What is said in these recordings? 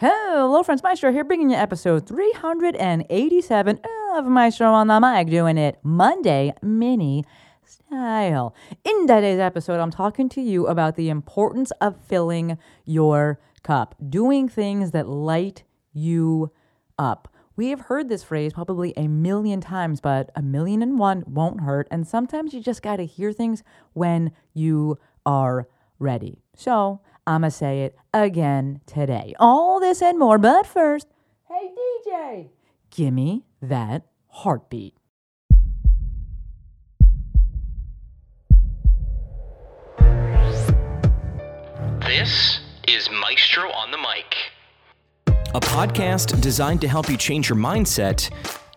Hello, friends. Maestro here, bringing you episode 387 of Maestro on the Mic, doing it Monday mini style. In today's episode, I'm talking to you about the importance of filling your cup, doing things that light you up. We have heard this phrase probably a million times, but a million and one won't hurt. And sometimes you just got to hear things when you are ready. So, I'ma say it again today. All this and more, but first, hey DJ, gimme that heartbeat. This is Maestro on the Mic. a podcast designed to help you change your mindset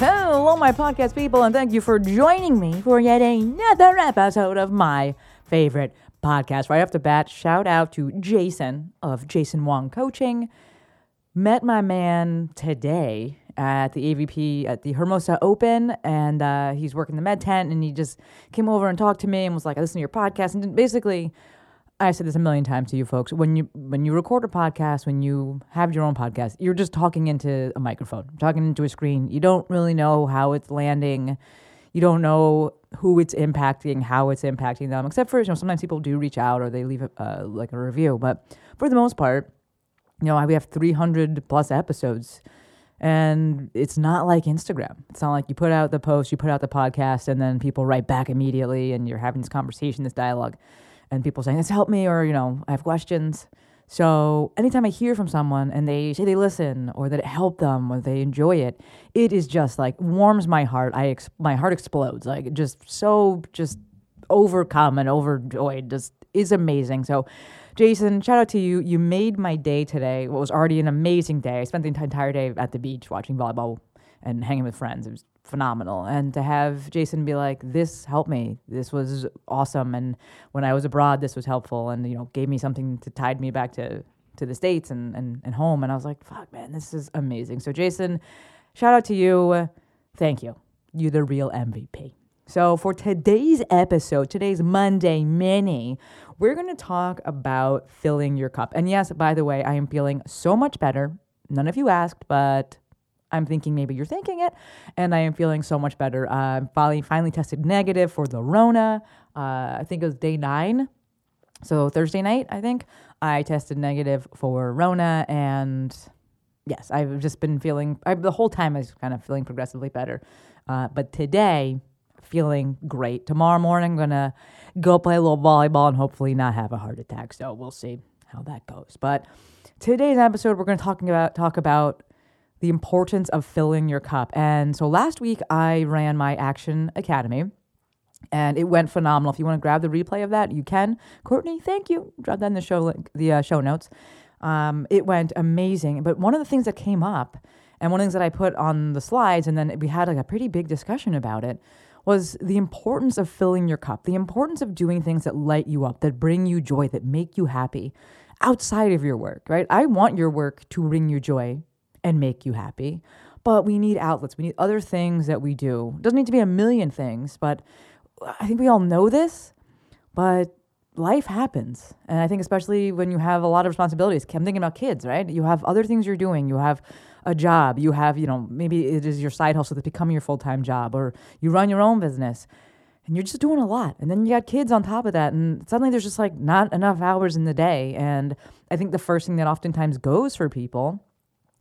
Hello, my podcast people, and thank you for joining me for yet another episode of my favorite podcast. Right off the bat, shout out to Jason of Jason Wong Coaching. Met my man today at the AVP at the Hermosa Open, and uh, he's working the med tent, and he just came over and talked to me and was like, "I listen to your podcast," and basically. I said this a million times to you folks. When you when you record a podcast, when you have your own podcast, you're just talking into a microphone, talking into a screen. You don't really know how it's landing. You don't know who it's impacting, how it's impacting them. Except for you know, sometimes people do reach out or they leave a, uh, like a review. But for the most part, you know, we have 300 plus episodes and it's not like Instagram. It's not like you put out the post, you put out the podcast, and then people write back immediately, and you're having this conversation, this dialogue, and people saying, This helped me, or, you know, I have questions. So anytime I hear from someone and they say they listen or that it helped them or they enjoy it, it is just like warms my heart. I ex- my heart explodes. Like just so just overcome and overjoyed. Just is amazing. So Jason, shout out to you. You made my day today. What was already an amazing day. I spent the entire day at the beach watching volleyball and hanging with friends. It was phenomenal. And to have Jason be like, "This helped me. This was awesome." And when I was abroad, this was helpful, and you know, gave me something to tide me back to to the states and and, and home. And I was like, "Fuck, man, this is amazing." So Jason, shout out to you. Thank you. You're the real MVP. So, for today's episode, today's Monday mini, we're going to talk about filling your cup. And yes, by the way, I am feeling so much better. None of you asked, but I'm thinking maybe you're thinking it. And I am feeling so much better. Uh, I'm finally, finally tested negative for the Rona. Uh, I think it was day nine. So, Thursday night, I think, I tested negative for Rona. And yes, I've just been feeling, I, the whole time I was kind of feeling progressively better. Uh, but today, feeling great. Tomorrow morning, I'm to go play a little volleyball and hopefully not have a heart attack. So we'll see how that goes. But today's episode, we're going to talking about talk about the importance of filling your cup. And so last week, I ran my Action Academy. And it went phenomenal. If you want to grab the replay of that, you can. Courtney, thank you. Drop that in the show link, the uh, show notes. Um, it went amazing. But one of the things that came up, and one of the things that I put on the slides, and then we had like a pretty big discussion about it, was the importance of filling your cup, the importance of doing things that light you up, that bring you joy, that make you happy outside of your work, right? I want your work to bring you joy and make you happy, but we need outlets. We need other things that we do. It doesn't need to be a million things, but I think we all know this, but life happens. And I think especially when you have a lot of responsibilities, I'm thinking about kids, right? You have other things you're doing. You have a job. You have, you know, maybe it is your side hustle that's becoming your full time job, or you run your own business and you're just doing a lot. And then you got kids on top of that. And suddenly there's just like not enough hours in the day. And I think the first thing that oftentimes goes for people,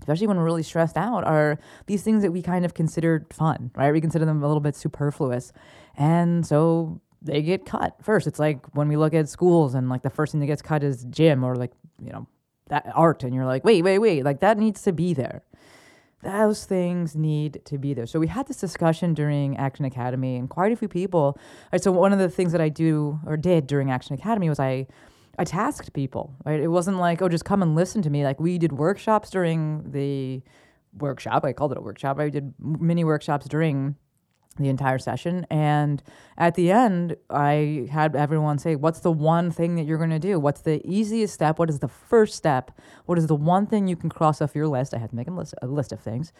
especially when we're really stressed out, are these things that we kind of consider fun, right? We consider them a little bit superfluous. And so they get cut first. It's like when we look at schools and like the first thing that gets cut is gym or like, you know, that art. And you're like, wait, wait, wait, like that needs to be there those things need to be there. So we had this discussion during Action Academy, and quite a few people. Right, so one of the things that I do or did during Action Academy was I, I tasked people. Right, it wasn't like oh just come and listen to me. Like we did workshops during the workshop. I called it a workshop. I did mini workshops during the entire session. And at the end, I had everyone say, What's the one thing that you're going to do? What's the easiest step? What is the first step? What is the one thing you can cross off your list? I had to make a list, of things.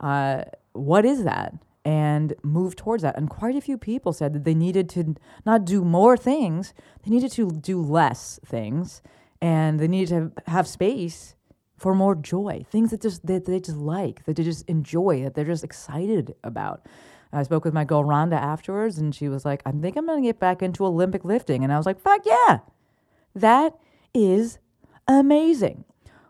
Uh, what is that? And move towards that. And quite a few people said that they needed to not do more things, they needed to do less things. And they needed to have space for more joy, things that just that they just like, that they just enjoy, that they're just excited about. I spoke with my girl Rhonda afterwards, and she was like, "I think I'm gonna get back into Olympic lifting," and I was like, "Fuck yeah, that is amazing."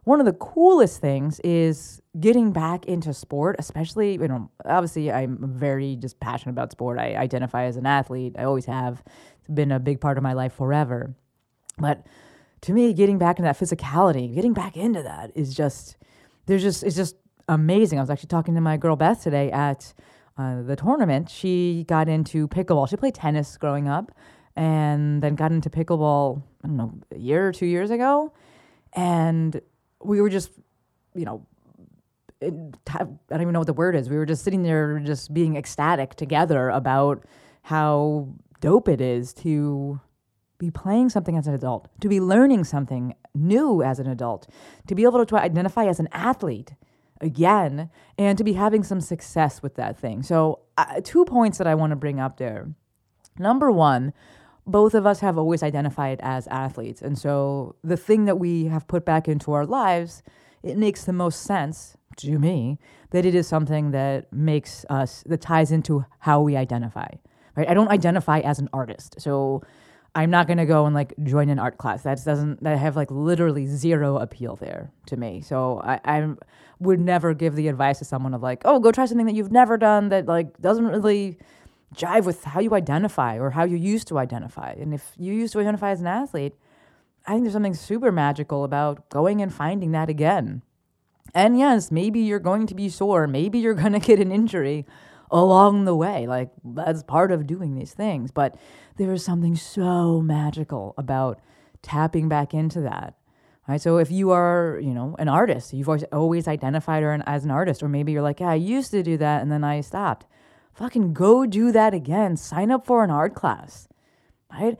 One of the coolest things is getting back into sport, especially you know, obviously I'm very just passionate about sport. I identify as an athlete. I always have. It's been a big part of my life forever, but to me, getting back into that physicality, getting back into that is just there's just it's just amazing. I was actually talking to my girl Beth today at uh, the tournament. She got into pickleball. She played tennis growing up, and then got into pickleball. I don't know a year or two years ago, and we were just you know. It, I don't even know what the word is. We were just sitting there, just being ecstatic together about how dope it is to be playing something as an adult, to be learning something new as an adult, to be able to identify as an athlete again, and to be having some success with that thing. So, uh, two points that I want to bring up there. Number one, both of us have always identified as athletes. And so, the thing that we have put back into our lives, it makes the most sense to me that it is something that makes us, that ties into how we identify. Right? I don't identify as an artist. So, I'm not gonna go and like join an art class. That doesn't that have like literally zero appeal there to me. So I, I would never give the advice to someone of like, oh, go try something that you've never done that like doesn't really jive with how you identify or how you used to identify. And if you used to identify as an athlete, I think there's something super magical about going and finding that again. And yes, maybe you're going to be sore, maybe you're gonna get an injury along the way. Like that's part of doing these things. But there is something so magical about tapping back into that. Right. So if you are, you know, an artist, you've always, always identified as an artist, or maybe you're like, yeah, I used to do that and then I stopped. Fucking go do that again. Sign up for an art class. Right.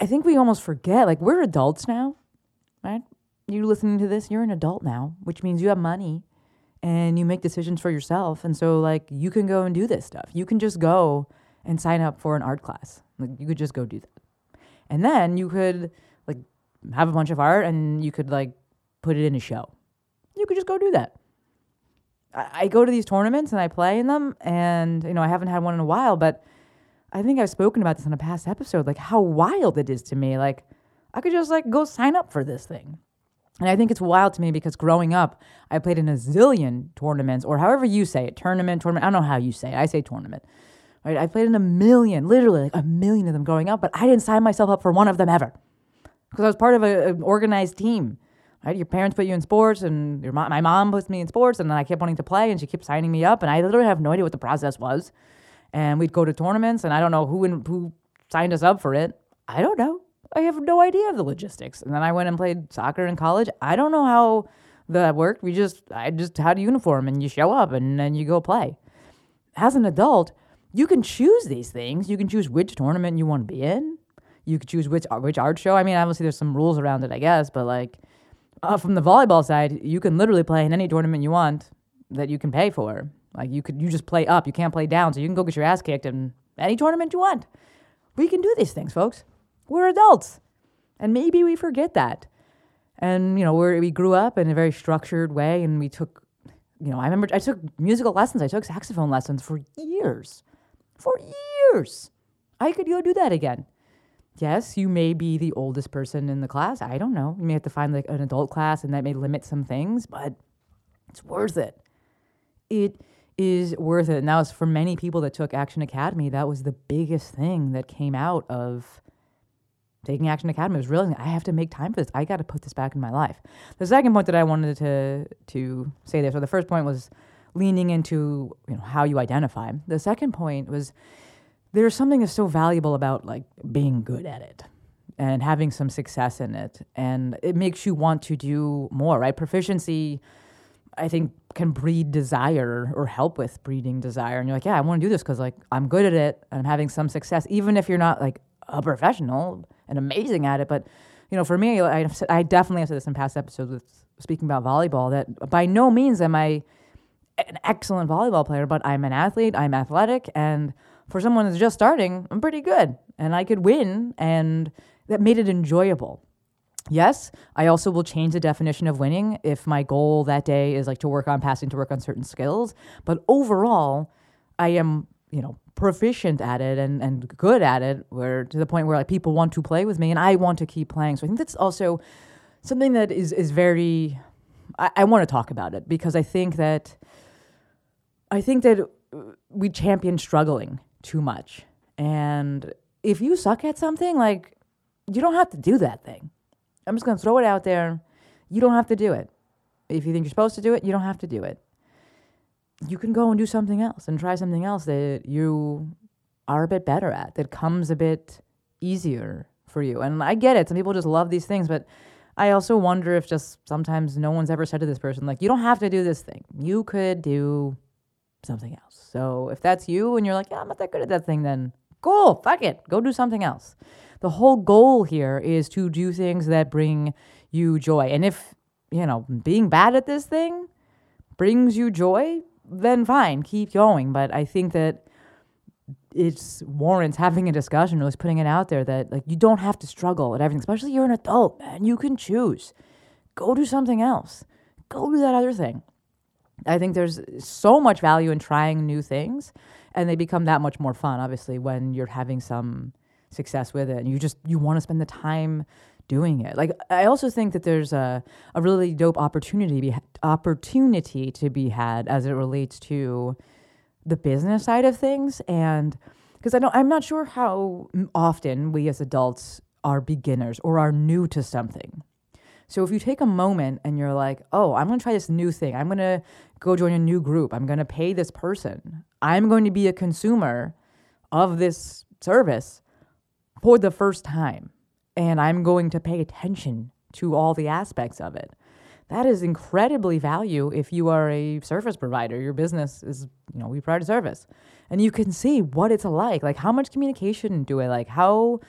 I think we almost forget, like, we're adults now. Right. You listening to this, you're an adult now, which means you have money and you make decisions for yourself. And so, like, you can go and do this stuff. You can just go and sign up for an art class. Like, you could just go do that. And then you could, like, have a bunch of art and you could, like, put it in a show. You could just go do that. I, go to these tournaments and I play in them. And, you know, I haven't had one in a while, but I think I've spoken about this in a past episode, like, how wild it is to me. Like, I could just, like, go sign up for this thing. And I think it's wild to me because growing up, I played in a zillion tournaments, or however you say it, tournament, tournament. I don't know how you say it. I say tournament. Right? I played in a million, literally like a million of them growing up, but I didn't sign myself up for one of them ever because I was part of a, an organized team. Right? Your parents put you in sports, and your mom, my mom puts me in sports, and then I kept wanting to play, and she kept signing me up, and I literally have no idea what the process was. And we'd go to tournaments, and I don't know who in, who signed us up for it. I don't know. I have no idea of the logistics. And then I went and played soccer in college. I don't know how that worked. We just, I just had a uniform and you show up and then you go play. As an adult, you can choose these things. You can choose which tournament you want to be in. You can choose which which art show. I mean, obviously there's some rules around it, I guess, but like uh, from the volleyball side, you can literally play in any tournament you want that you can pay for. Like you could, you just play up. You can't play down, so you can go get your ass kicked in any tournament you want. We can do these things, folks. We're adults. And maybe we forget that. And, you know, we we grew up in a very structured way and we took, you know, I remember I took musical lessons, I took saxophone lessons for years. For years. I could go do that again. Yes, you may be the oldest person in the class. I don't know. You may have to find like an adult class and that may limit some things, but it's worth it. It is worth it. And that was for many people that took Action Academy, that was the biggest thing that came out of taking Action Academy was realizing I have to make time for this. I got to put this back in my life. The second point that I wanted to to say there. So the first point was leaning into you know how you identify. The second point was there's something that's so valuable about like being good at it and having some success in it, and it makes you want to do more. Right? Proficiency, I think, can breed desire or help with breeding desire. And you're like, yeah, I want to do this because like I'm good at it and I'm having some success, even if you're not like a professional and amazing at it. But you know, for me, I, I definitely have said this in past episodes with speaking about volleyball that by no means am I an excellent volleyball player, but I'm an athlete, I'm athletic, and for someone that's just starting, I'm pretty good and I could win, and that made it enjoyable. Yes, I also will change the definition of winning if my goal that day is like to work on passing, to work on certain skills. But overall, I am, you know, proficient at it and, and good at it, where to the point where like people want to play with me and I want to keep playing. So I think that's also something that is is very I, I want to talk about it because I think that I think that we champion struggling too much. And if you suck at something, like you don't have to do that thing. I'm just going to throw it out there. You don't have to do it. If you think you're supposed to do it, you don't have to do it. You can go and do something else and try something else that you are a bit better at, that comes a bit easier for you. And I get it. Some people just love these things, but I also wonder if just sometimes no one's ever said to this person, like, you don't have to do this thing. You could do something else. So if that's you and you're like, yeah, I'm not that good at that thing, then cool, fuck it, go do something else. The whole goal here is to do things that bring you joy. And if, you know, being bad at this thing brings you joy, then fine, keep going. But I think that it's warrants having a discussion, or putting it out there that like you don't have to struggle at everything, especially you're an adult, man. You can choose. Go do something else. Go do that other thing. I think there's so much value in trying new things, and they become that much more fun, obviously, when you're having some success with it, and you just you want to spend the time doing it. Like I also think that there's a a really dope opportunity be, opportunity to be had as it relates to the business side of things, and because I know I'm not sure how often we as adults are beginners or are new to something. So if you take a moment and you're like, oh, I'm going to try this new thing, I'm going to go join a new group, I'm going to pay this person, I'm going to be a consumer of this service for the first time, and I'm going to pay attention to all the aspects of it. That is incredibly value if you are a service provider. Your business is, you know, we provide a service. And you can see what it's like. Like how much communication do I like? How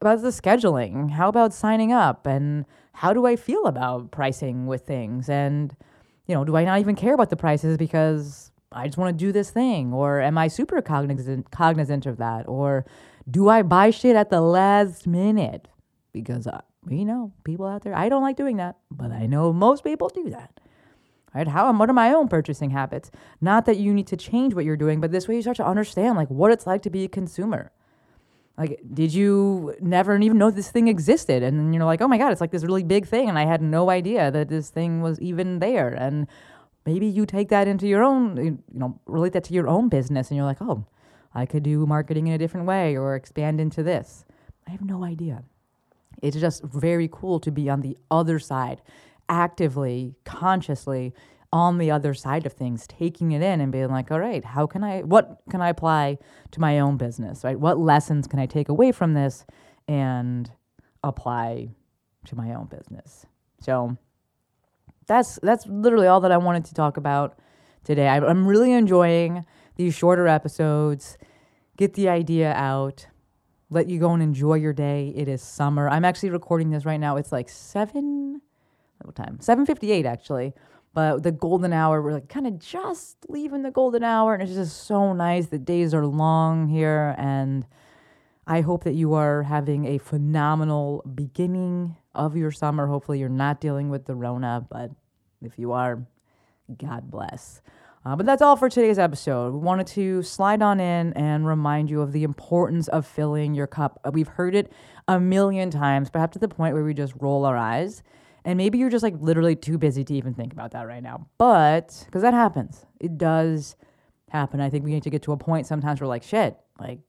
about the scheduling? How about signing up? And how do I feel about pricing with things? And, you know, do I not even care about the prices because I just want to do this thing? Or am I super cognizant, cognizant of that? Or do I buy shit at the last minute? Because, uh, you know, people out there, I don't like doing that, but I know most people do that. Right? How am what are my own purchasing habits? Not that you need to change what you're doing, but this way you start to understand like what it's like to be a consumer. Like, did you never even know this thing existed? And you're like, oh my God, it's like this really big thing. And I had no idea that this thing was even there. And maybe you take that into your own, you know, relate that to your own business. And you're like, oh, I could do marketing in a different way or expand into this. I have no idea. It's just very cool to be on the other side, actively, consciously on the other side of things, taking it in and being like, all right, how can I, what can I apply to my own business, right? What lessons can I take away from this and apply to my own business? So that's that's literally all that I wanted to talk about today. I, I'm really enjoying these shorter episodes. Get the idea out. Let you go and enjoy your day. It is summer. I'm actually recording this right now. It's like seven. What time? Seven fifty-eight actually. But the golden hour, we're like kind of just leaving the golden hour, and it's just so nice. The days are long here, and I hope that you are having a phenomenal beginning of your summer. Hopefully, you're not dealing with the Rona, but if you are, God bless. Uh, but that's all for today's episode. We wanted to slide on in and remind you of the importance of filling your cup. We've heard it a million times, perhaps to the point where we just roll our eyes. And maybe you're just like literally too busy to even think about that right now. But because that happens, it does happen. I think we need to get to a point sometimes where like, shit, like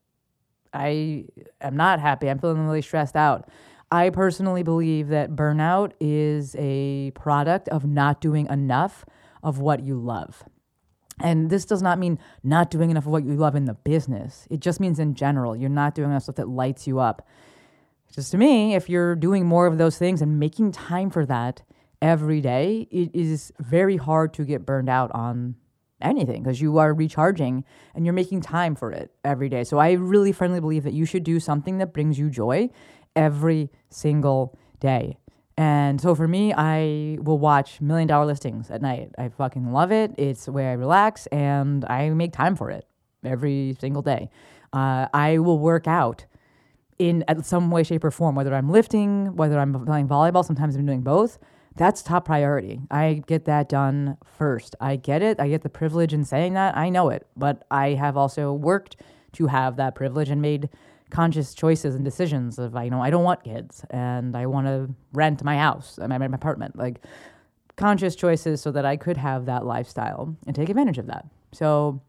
I am not happy. I'm feeling really stressed out. I personally believe that burnout is a product of not doing enough of what you love. And this does not mean not doing enough of what you love in the business. It just means in general, you're not doing enough stuff that lights you up. Just to me, if you're doing more of those things and making time for that every day, it is very hard to get burned out on anything because you are recharging and you're making time for it every day. So I really firmly believe that you should do something that brings you joy every single day. And so for me, I will watch Million Dollar Listings at night. I fucking love it. It's where I relax and I make time for it every single day. Uh, I will work out in some way, shape, or form, whether I'm lifting, whether I'm playing volleyball. Sometimes I'm doing both. That's top priority. I get that done first. I get it. I get the privilege in saying that. I know it. But I have also worked to have that privilege and made conscious choices and decisions of you know I don't want kids and I want to rent my house, my, my apartment, like conscious choices so that I could have that lifestyle and take advantage of that. So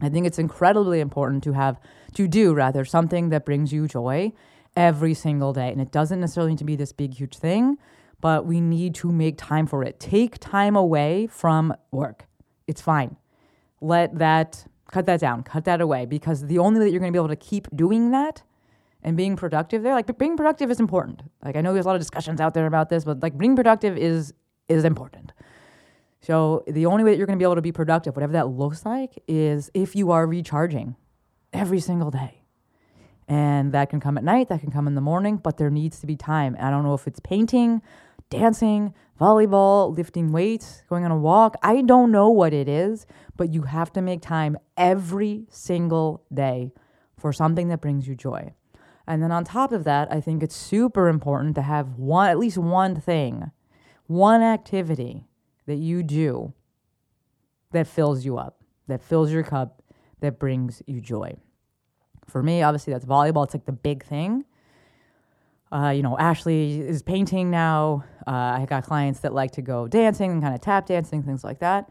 I think it's incredibly important to have to do rather something that brings you joy every single day and it doesn't necessarily need to be this big huge thing, but we need to make time for it. Take time away from work. It's fine. Let that cut that down, cut that away, because the only way that you're going to be able to keep doing that and being productive there, like being productive is important. Like I know there's a lot of discussions out there about this, but like being productive is is important. So the only way that you're going to be able to be productive, whatever that looks like, is if you are recharging every single day. And that can come at night, that can come in the morning, but there needs to be time. I don't know if it's painting, dancing, volleyball, lifting weights, going on a walk. I don't know what it is, but you have to make time every single day for something that brings you joy. And then on top of that, I think it's super important to have one at least one thing, one activity that you do that fills you up, that fills your cup, that brings you joy. For me, obviously that's volleyball. It's like the big thing. Uh, you know, Ashley is painting now. Uh, I got clients that like to go dancing and kind of tap dancing, things like that.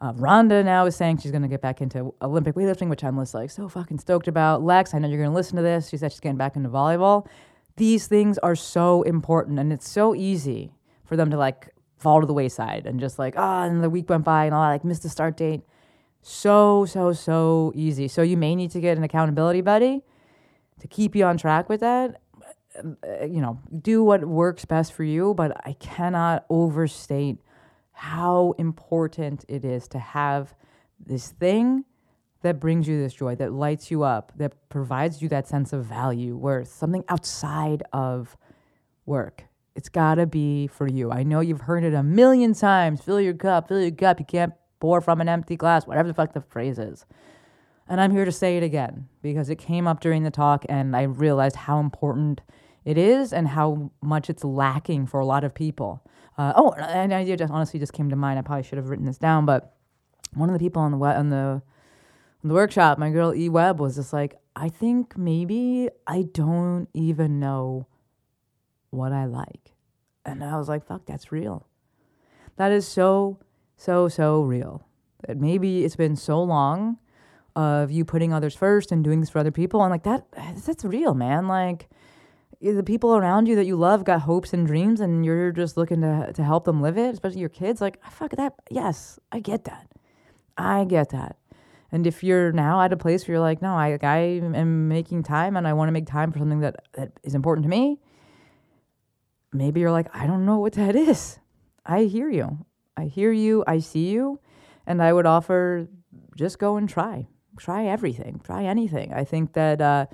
Uh, Rhonda now is saying she's going to get back into Olympic weightlifting, which I'm just like so fucking stoked about. Lex, I know you're going to listen to this. She said she's getting back into volleyball. These things are so important, and it's so easy for them to like fall to the wayside and just like, ah, oh, and the week went by and all, I like missed the start date. So, so, so easy. So you may need to get an accountability buddy to keep you on track with that. Uh, you know, do what works best for you, but I cannot overstate how important it is to have this thing that brings you this joy, that lights you up, that provides you that sense of value, worth, something outside of work. It's got to be for you. I know you've heard it a million times fill your cup, fill your cup. You can't pour from an empty glass, whatever the fuck the phrase is. And I'm here to say it again because it came up during the talk and I realized how important it is and how much it's lacking for a lot of people. Uh, oh, and an idea just honestly just came to mind. I probably should have written this down, but one of the people on the on the on the workshop, my girl E Web, was just like, I think maybe I don't even know what I like, and I was like, fuck, that's real. That is so so so real. That maybe it's been so long of you putting others first and doing this for other people, and like that that's real, man. Like eh, the people around you that you love got hopes and dreams and you're just looking to to help them live it, especially your kids, like fuck that. Yes, I get that. I get that. And if you're now at a place where you're like, no, I I am making time and I want to make time for something that that is important to me, maybe you're like, I don't know what that is. I hear you. I hear you. I see you. And I would offer just go and try. Try everything. Try anything. I think that uh,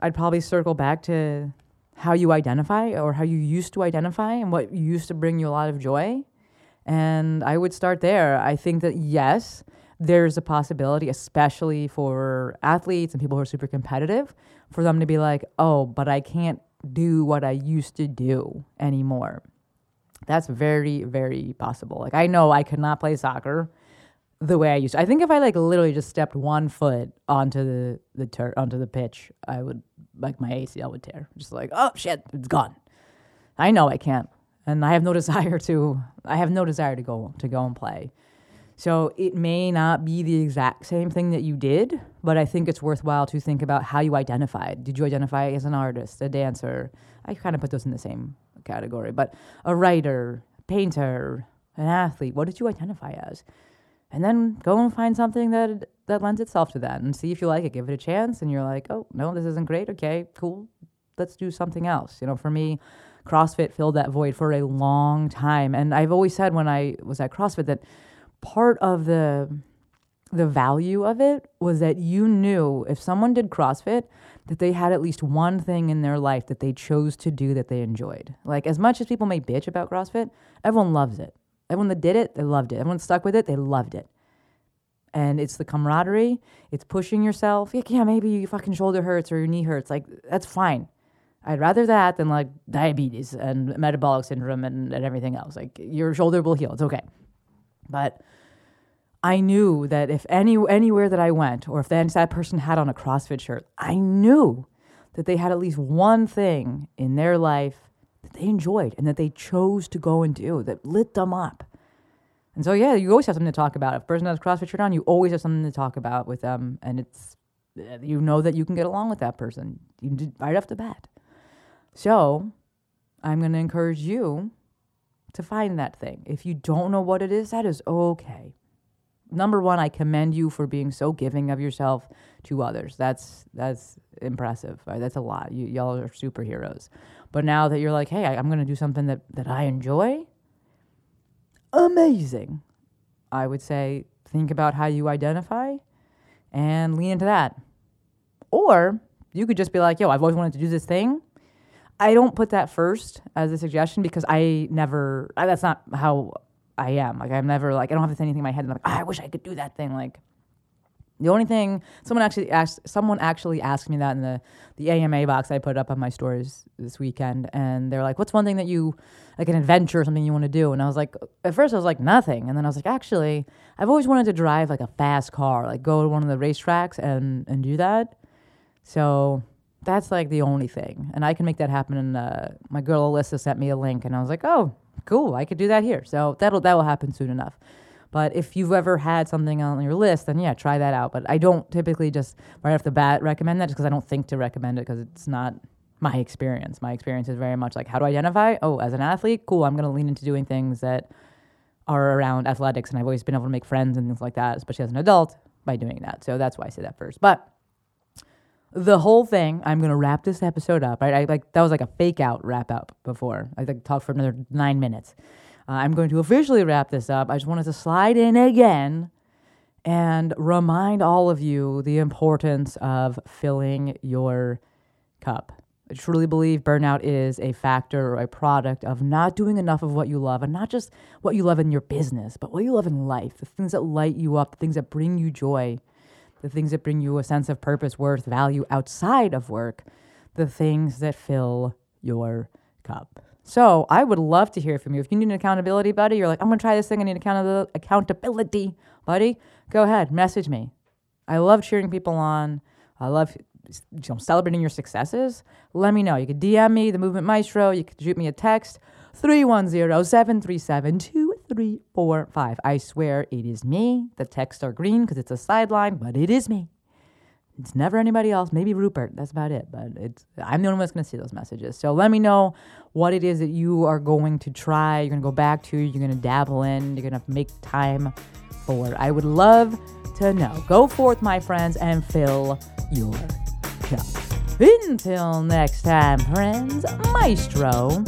I'd probably circle back to how you identify or how you used to identify and what used to bring you a lot of joy. And I would start there. I think that yes, there's a possibility, especially for athletes and people who are super competitive, for them to be like, oh, but I can't do what I used to do anymore. That's very, very possible. Like, I know I could not play soccer the way I used to. I think if I like literally just stepped one foot onto the the tur- onto the pitch, I would like my ACL would tear. Just like, oh shit, it's gone. I know I can't, and I have no desire to. I have no desire to go to go and play. So it may not be the exact same thing that you did, but I think it's worthwhile to think about how you identified. Did you identify as an artist, a dancer? I kind of put those in the same category, but a writer, painter, an athlete. What did you identify as? and then go and find something that that lends itself to that and see if you like it give it a chance and you're like oh no this isn't great okay cool let's do something else you know for me CrossFit filled that void for a long time. And I've always said when I was at CrossFit that part of the the value of it was that you knew if someone did CrossFit that they had at least one thing in their life that they chose to do that they enjoyed. Like as much as people may bitch about CrossFit, everyone loves it. Everyone that did it, they loved it. Everyone stuck with it, they loved it. And it's the camaraderie, it's pushing yourself. Like, yeah, maybe your fucking shoulder hurts or your knee hurts. Like that's fine. I'd rather that than like diabetes and metabolic syndrome and, and everything else. Like your shoulder will heal. It's okay. But I knew that if any anywhere that I went, or if that, that person had on a CrossFit shirt, I knew that they had at least one thing in their life that they enjoyed and that they chose to go and do that lit them up. And so, yeah, you always have something to talk about. If a person has a CrossFit shirt on, you always have something to talk about with them, and it's uh, you know that you can get along with that person right off the bat. So, I'm going to encourage you to find that thing. If you don't know what it is, that is okay number one, I commend you for being so giving of yourself to others. That's that's impressive. Right? That's a lot. You, y'all are superheroes. But now that you're like, hey, I, I'm going to do something that that I enjoy, amazing. I would say think about how you identify and lean into that. Or you could just be like, yo, I've always wanted to do this thing. I don't put that first as a suggestion because I never, I, that's not how I am. Like I'm never like I don't have anything in my head. I'm like oh, I wish I could do that thing. Like the only thing someone actually asked someone actually asked me that in the the AMA box I put up on my stories this weekend, and they're like, "What's one thing that you like an adventure or something you want to do?" And I was like, at first I was like nothing, and then I was like, actually, I've always wanted to drive like a fast car, like go to one of the racetracks and and do that. So that's like the only thing, and I can make that happen. And uh, my girl Alyssa sent me a link, and I was like, oh, cool, I could do that here. So that'll that will happen soon enough. But if you've ever had something on your list, then yeah, try that out. But I don't typically just right off the bat recommend that just because I don't think to recommend it because it's not my experience. My experience is very much like how to identify. Oh, as an athlete, cool. I'm going to lean into doing things that are around athletics, and I've always been able to make friends and things like that, especially as an adult by doing that. So that's why I say that first. But the whole thing, I'm gonna wrap this episode up. Right, I like that was like a fake out wrap up before. I like talked for another nine minutes. Uh, I'm going to officially wrap this up. I just wanted to slide in again and remind all of you the importance of filling your cup. I truly believe burnout is a factor or a product of not doing enough of what you love, and not just what you love in your business, but what you love in life, the things that light you up, the things that bring you joy the things that bring you a sense of purpose, worth, value outside of work, the things that fill your cup. So I would love to hear from you. If you need an accountability buddy, you're like, I'm going to try this thing. I need account- accountability buddy. Go ahead, message me. I love cheering people on. I love you know, celebrating your successes. Let me know. You can DM me, the Movement Maestro. You can shoot me a text, 310 737 2345. I swear it is me. The texts are green because it's a sideline, but it is me. It's never anybody else. Maybe Rupert. That's about it. But it's I'm the only one that's to see those messages. So let me know what it is that you are going to try. You're to go back to. You're to dabble in. You're to make time for. I would love to know. Go forth, my friends, and fill your cup. Until next time, friends. Maestro